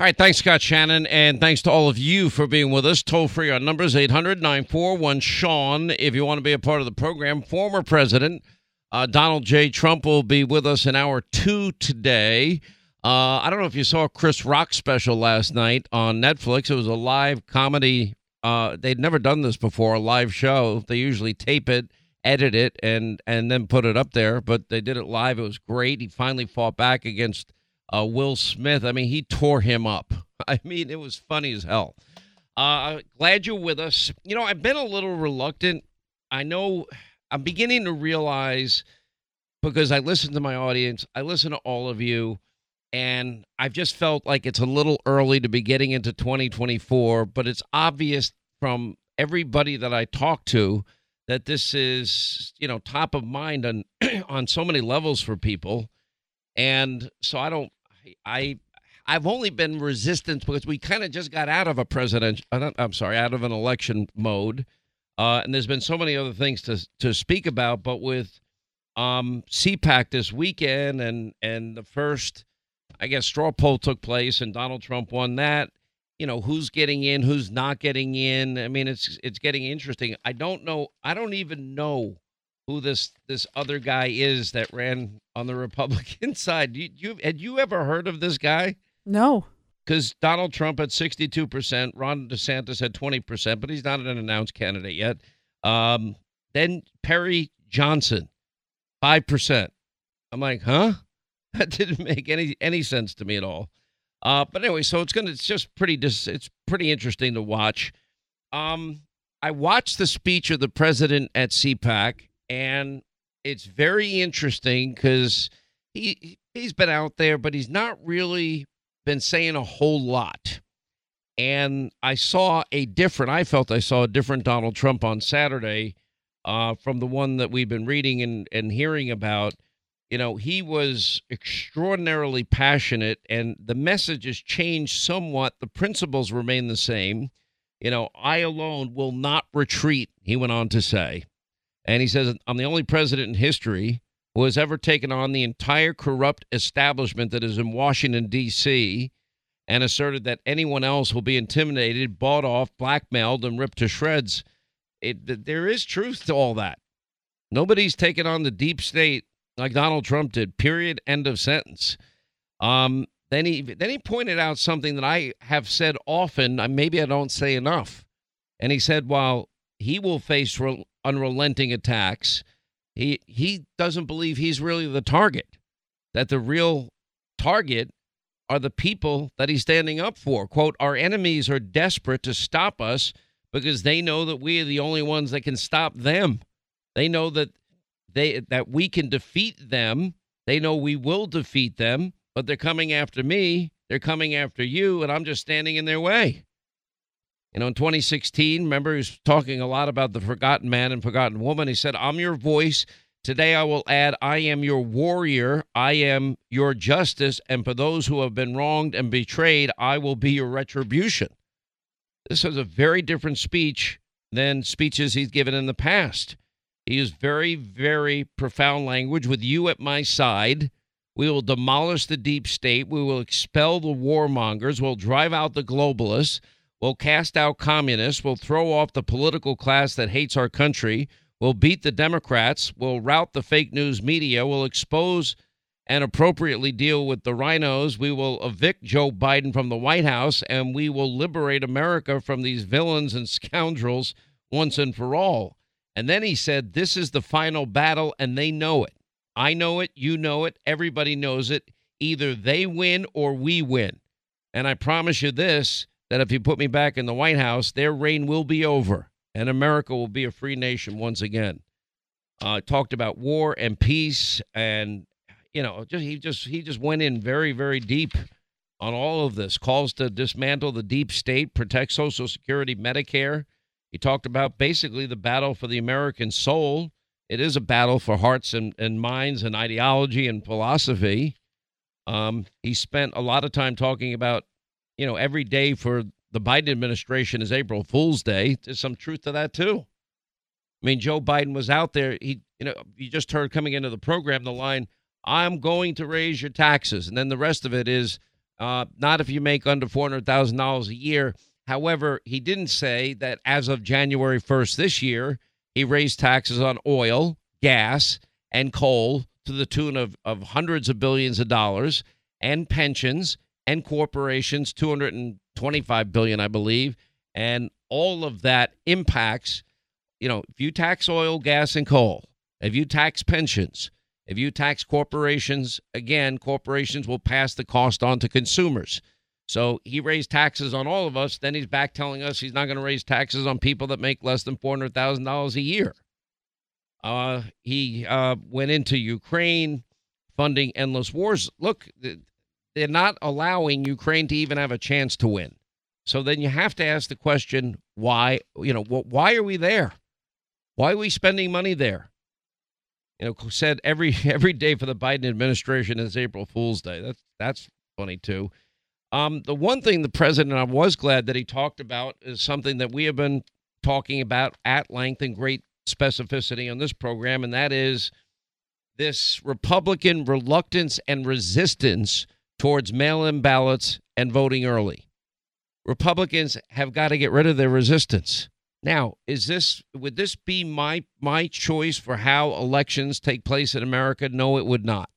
All right, thanks, Scott Shannon, and thanks to all of you for being with us. Toll free on numbers 800 941 Sean. If you want to be a part of the program, former President uh, Donald J. Trump will be with us in hour two today. Uh, I don't know if you saw Chris Rock special last night on Netflix. It was a live comedy. Uh, they'd never done this before, a live show. They usually tape it, edit it, and and then put it up there. But they did it live. It was great. He finally fought back against uh, Will Smith. I mean, he tore him up. I mean, it was funny as hell. Uh, glad you're with us. You know, I've been a little reluctant. I know I'm beginning to realize because I listen to my audience, I listen to all of you, and I've just felt like it's a little early to be getting into 2024, but it's obvious from everybody that I talk to that this is, you know, top of mind on on so many levels for people. And so I don't I I've only been resistant because we kind of just got out of a president. Uh, I'm sorry, out of an election mode, uh, and there's been so many other things to to speak about. But with um, CPAC this weekend, and and the first, I guess, straw poll took place, and Donald Trump won that. You know who's getting in, who's not getting in. I mean, it's it's getting interesting. I don't know. I don't even know who this this other guy is that ran on the Republican side. You, you had you ever heard of this guy? No. Because Donald Trump had 62%, Ron DeSantis had 20%, but he's not an announced candidate yet. Um, then Perry Johnson, 5%. I'm like, huh? That didn't make any any sense to me at all. Uh, but anyway, so it's gonna it's just pretty dis, it's pretty interesting to watch. Um, I watched the speech of the president at CPAC, and it's very interesting because he he's been out there, but he's not really been saying a whole lot. And I saw a different. I felt I saw a different Donald Trump on Saturday uh, from the one that we've been reading and and hearing about. You know, he was extraordinarily passionate, and the message has changed somewhat. The principles remain the same. You know, I alone will not retreat, he went on to say. And he says, I'm the only president in history who has ever taken on the entire corrupt establishment that is in Washington, D.C., and asserted that anyone else will be intimidated, bought off, blackmailed, and ripped to shreds. It, there is truth to all that. Nobody's taken on the deep state like Donald Trump did. Period. End of sentence. Um, then he then he pointed out something that I have said often. Maybe I don't say enough. And he said, while he will face re- unrelenting attacks. He he doesn't believe he's really the target. That the real target are the people that he's standing up for. Quote, our enemies are desperate to stop us because they know that we are the only ones that can stop them. They know that they that we can defeat them. They know we will defeat them, but they're coming after me. They're coming after you, and I'm just standing in their way. You know, in 2016, remember, he was talking a lot about the forgotten man and forgotten woman. He said, I'm your voice. Today I will add, I am your warrior. I am your justice. And for those who have been wronged and betrayed, I will be your retribution. This is a very different speech than speeches he's given in the past. He used very, very profound language with you at my side. We will demolish the deep state. We will expel the warmongers. We'll drive out the globalists. We'll cast out communists. We'll throw off the political class that hates our country. We'll beat the Democrats. We'll rout the fake news media. We'll expose and appropriately deal with the RINOs. We will evict Joe Biden from the White House, and we will liberate America from these villains and scoundrels once and for all. And then he said, This is the final battle, and they know it. I know it. You know it. Everybody knows it. Either they win or we win. And I promise you this that if you put me back in the White House, their reign will be over and America will be a free nation once again. Uh, talked about war and peace, and you know, just he just he just went in very very deep on all of this. Calls to dismantle the deep state, protect Social Security, Medicare. He talked about basically the battle for the American soul. It is a battle for hearts and, and minds and ideology and philosophy. Um, he spent a lot of time talking about you know, every day for the Biden administration is April Fool's Day. There's some truth to that too. I mean, Joe Biden was out there. He, you know, you just heard coming into the program the line, "I'm going to raise your taxes," and then the rest of it is, Uh, not if you make under $400,000 a year. However, he didn't say that as of January 1st this year, he raised taxes on oil, gas, and coal to the tune of, of hundreds of billions of dollars and pensions and corporations 225 billion i believe. And all of that impacts you know if you tax oil gas and coal if you tax pensions if you tax corporations again corporations will pass the cost on to consumers. So he raised taxes on all of us. Then he's back telling us he's not going to raise taxes on people that make less than $400000 a year. Uh, he uh, went into Ukraine, funding endless wars. Look, they're not allowing Ukraine to even have a chance to win. So then you have to ask the question, why? You know, why are we there? Why are we spending money there? You know, said every every day for the Biden administration is April Fool's Day. That's that's funny too. Um, the one thing the president I was glad that he talked about is something that we have been talking about at length in great specificity on this program, and that is this Republican reluctance and resistance towards mail in ballots and voting early. Republicans have got to get rid of their resistance. Now, is this would this be my my choice for how elections take place in America? No, it would not.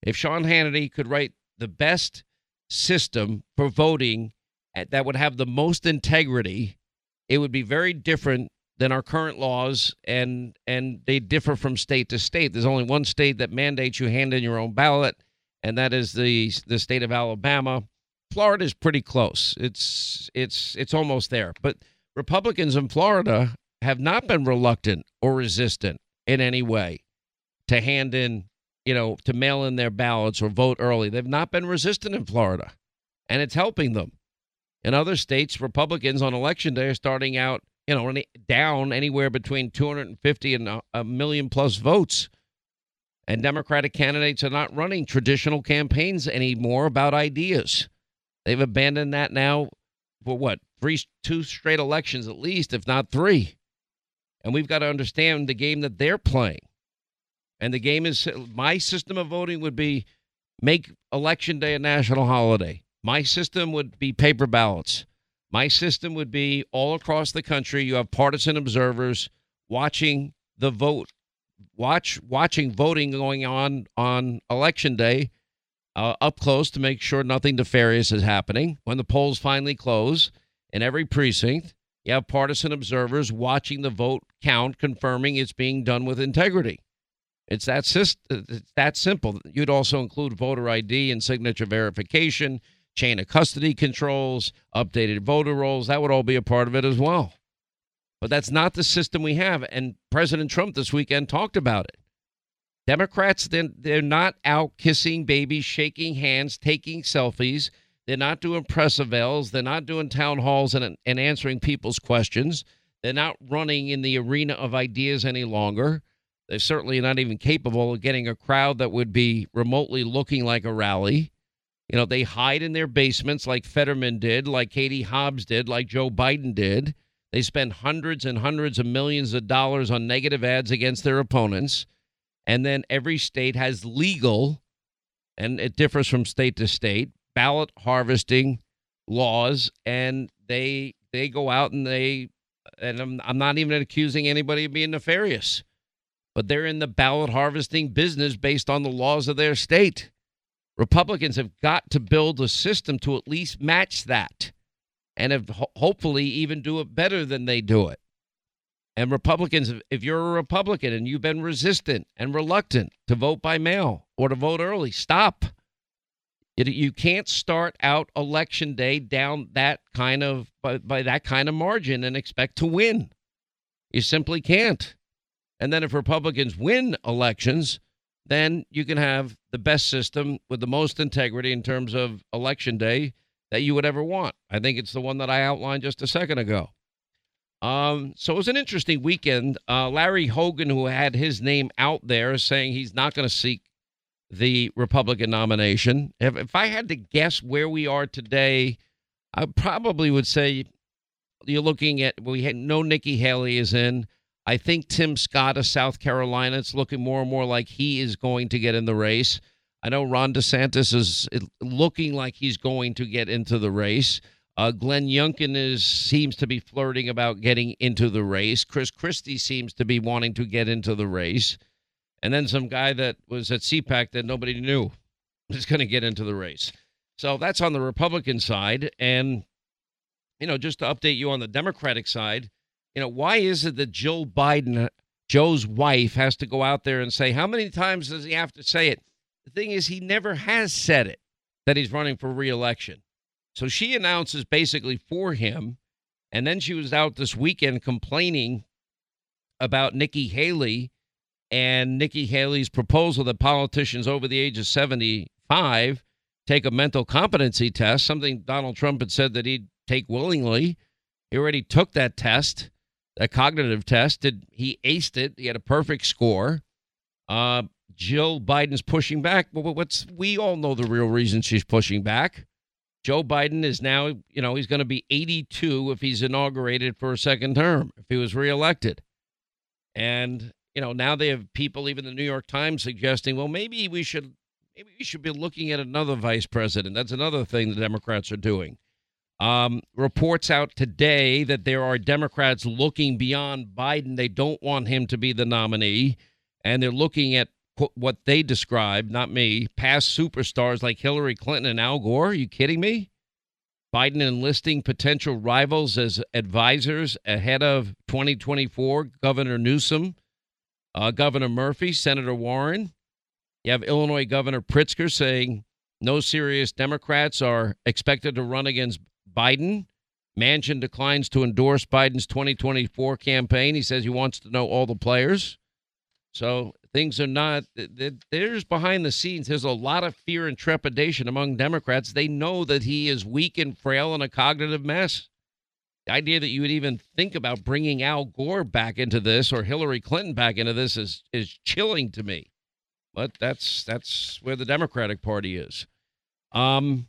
If Sean Hannity could write the best system for voting that would have the most integrity, it would be very different than our current laws, and and they differ from state to state. There's only one state that mandates you hand in your own ballot, and that is the the state of Alabama. Florida is pretty close. It's it's it's almost there. But Republicans in Florida have not been reluctant or resistant in any way to hand in, you know, to mail in their ballots or vote early. They've not been resistant in Florida, and it's helping them. In other states, Republicans on election day are starting out you know, down anywhere between 250 and a, a million plus votes. And Democratic candidates are not running traditional campaigns anymore about ideas. They've abandoned that now for what, three, two straight elections at least, if not three. And we've got to understand the game that they're playing. And the game is my system of voting would be make election day a national holiday. My system would be paper ballots. My system would be all across the country. You have partisan observers watching the vote, watch watching voting going on on election day uh, up close to make sure nothing nefarious is happening. When the polls finally close in every precinct, you have partisan observers watching the vote count, confirming it's being done with integrity. It's that, it's that simple. You'd also include voter ID and signature verification chain of custody controls, updated voter rolls. That would all be a part of it as well. But that's not the system we have. And President Trump this weekend talked about it. Democrats, they're, they're not out kissing babies, shaking hands, taking selfies. They're not doing press avails. They're not doing town halls and, and answering people's questions. They're not running in the arena of ideas any longer. They're certainly not even capable of getting a crowd that would be remotely looking like a rally. You know, they hide in their basements like Fetterman did, like Katie Hobbs did, like Joe Biden did. They spend hundreds and hundreds of millions of dollars on negative ads against their opponents. And then every state has legal, and it differs from state to state, ballot harvesting laws. And they they go out and they, and I'm, I'm not even accusing anybody of being nefarious, but they're in the ballot harvesting business based on the laws of their state. Republicans have got to build a system to at least match that and have ho- hopefully even do it better than they do it. And Republicans, if you're a Republican and you've been resistant and reluctant to vote by mail or to vote early, stop. You can't start out election day down that kind of by, by that kind of margin and expect to win. You simply can't. And then if Republicans win elections, then you can have the best system with the most integrity in terms of election day that you would ever want. I think it's the one that I outlined just a second ago. Um, so it was an interesting weekend. Uh, Larry Hogan, who had his name out there, saying he's not going to seek the Republican nomination. If, if I had to guess where we are today, I probably would say you're looking at we had no Nikki Haley is in. I think Tim Scott of South Carolina, it's looking more and more like he is going to get in the race. I know Ron DeSantis is looking like he's going to get into the race. Uh, Glenn Youngkin is seems to be flirting about getting into the race. Chris Christie seems to be wanting to get into the race, and then some guy that was at CPAC that nobody knew is going to get into the race. So that's on the Republican side, and you know, just to update you on the Democratic side, you know, why is it that Jill Biden, Joe's wife, has to go out there and say how many times does he have to say it? The thing is, he never has said it that he's running for reelection. So she announces basically for him. And then she was out this weekend complaining about Nikki Haley and Nikki Haley's proposal that politicians over the age of 75 take a mental competency test, something Donald Trump had said that he'd take willingly. He already took that test, that cognitive test. Did he aced it? He had a perfect score. Uh, Jill Biden's pushing back. What's we all know the real reason she's pushing back. Joe Biden is now, you know, he's going to be 82 if he's inaugurated for a second term, if he was reelected. And, you know, now they have people, even the New York Times, suggesting, well, maybe we should maybe we should be looking at another vice president. That's another thing the Democrats are doing. Um, reports out today that there are Democrats looking beyond Biden. They don't want him to be the nominee, and they're looking at what they describe, not me, past superstars like Hillary Clinton and Al Gore. Are you kidding me? Biden enlisting potential rivals as advisors ahead of 2024. Governor Newsom, uh, Governor Murphy, Senator Warren. You have Illinois Governor Pritzker saying no serious Democrats are expected to run against Biden. Manchin declines to endorse Biden's 2024 campaign. He says he wants to know all the players. So things are not there's behind the scenes there's a lot of fear and trepidation among democrats. They know that he is weak and frail and a cognitive mess. The idea that you would even think about bringing al gore back into this or hillary clinton back into this is is chilling to me. But that's that's where the democratic party is. Um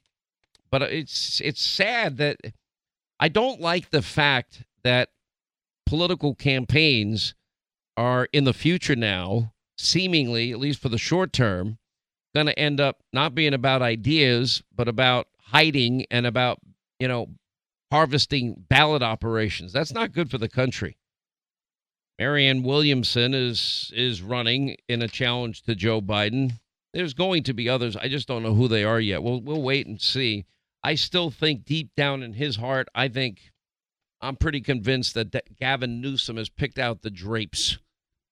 but it's it's sad that i don't like the fact that political campaigns are in the future now seemingly, at least for the short term, going to end up not being about ideas, but about hiding and about, you know, harvesting ballot operations. That's not good for the country. Marianne Williamson is is running in a challenge to Joe Biden. There's going to be others. I just don't know who they are yet. We'll we'll wait and see. I still think deep down in his heart, I think I'm pretty convinced that Gavin Newsom has picked out the drapes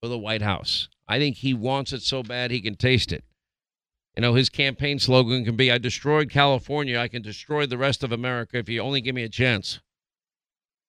for the White House. I think he wants it so bad he can taste it. You know, his campaign slogan can be I destroyed California. I can destroy the rest of America if you only give me a chance.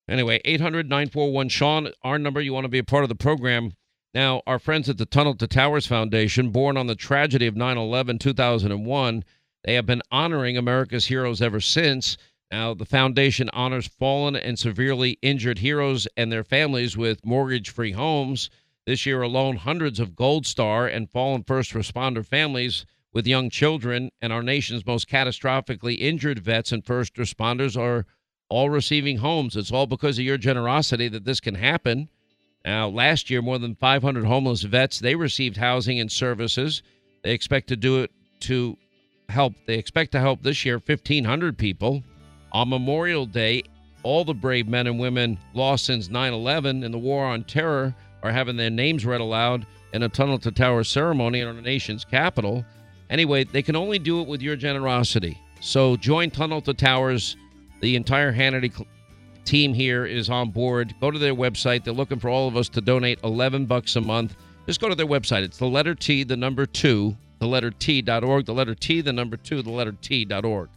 Anyway, 800 941 Sean, our number. You want to be a part of the program. Now, our friends at the Tunnel to Towers Foundation, born on the tragedy of 9 11 2001, they have been honoring America's heroes ever since. Now, the foundation honors fallen and severely injured heroes and their families with mortgage free homes. This year alone, hundreds of Gold Star and fallen first responder families with young children and our nation's most catastrophically injured vets and first responders are all receiving homes. It's all because of your generosity that this can happen. Now, last year, more than 500 homeless vets they received housing and services. They expect to do it to help. They expect to help this year 1,500 people. On Memorial Day, all the brave men and women lost since 9/11 in the war on terror are having their names read aloud in a Tunnel to Tower ceremony in our nation's capital. Anyway, they can only do it with your generosity. So join Tunnel to Towers. The entire Hannity team here is on board. Go to their website. They're looking for all of us to donate 11 bucks a month. Just go to their website. It's the letter T, the number two, the letter T.org, the letter T, the number two, the letter T.org.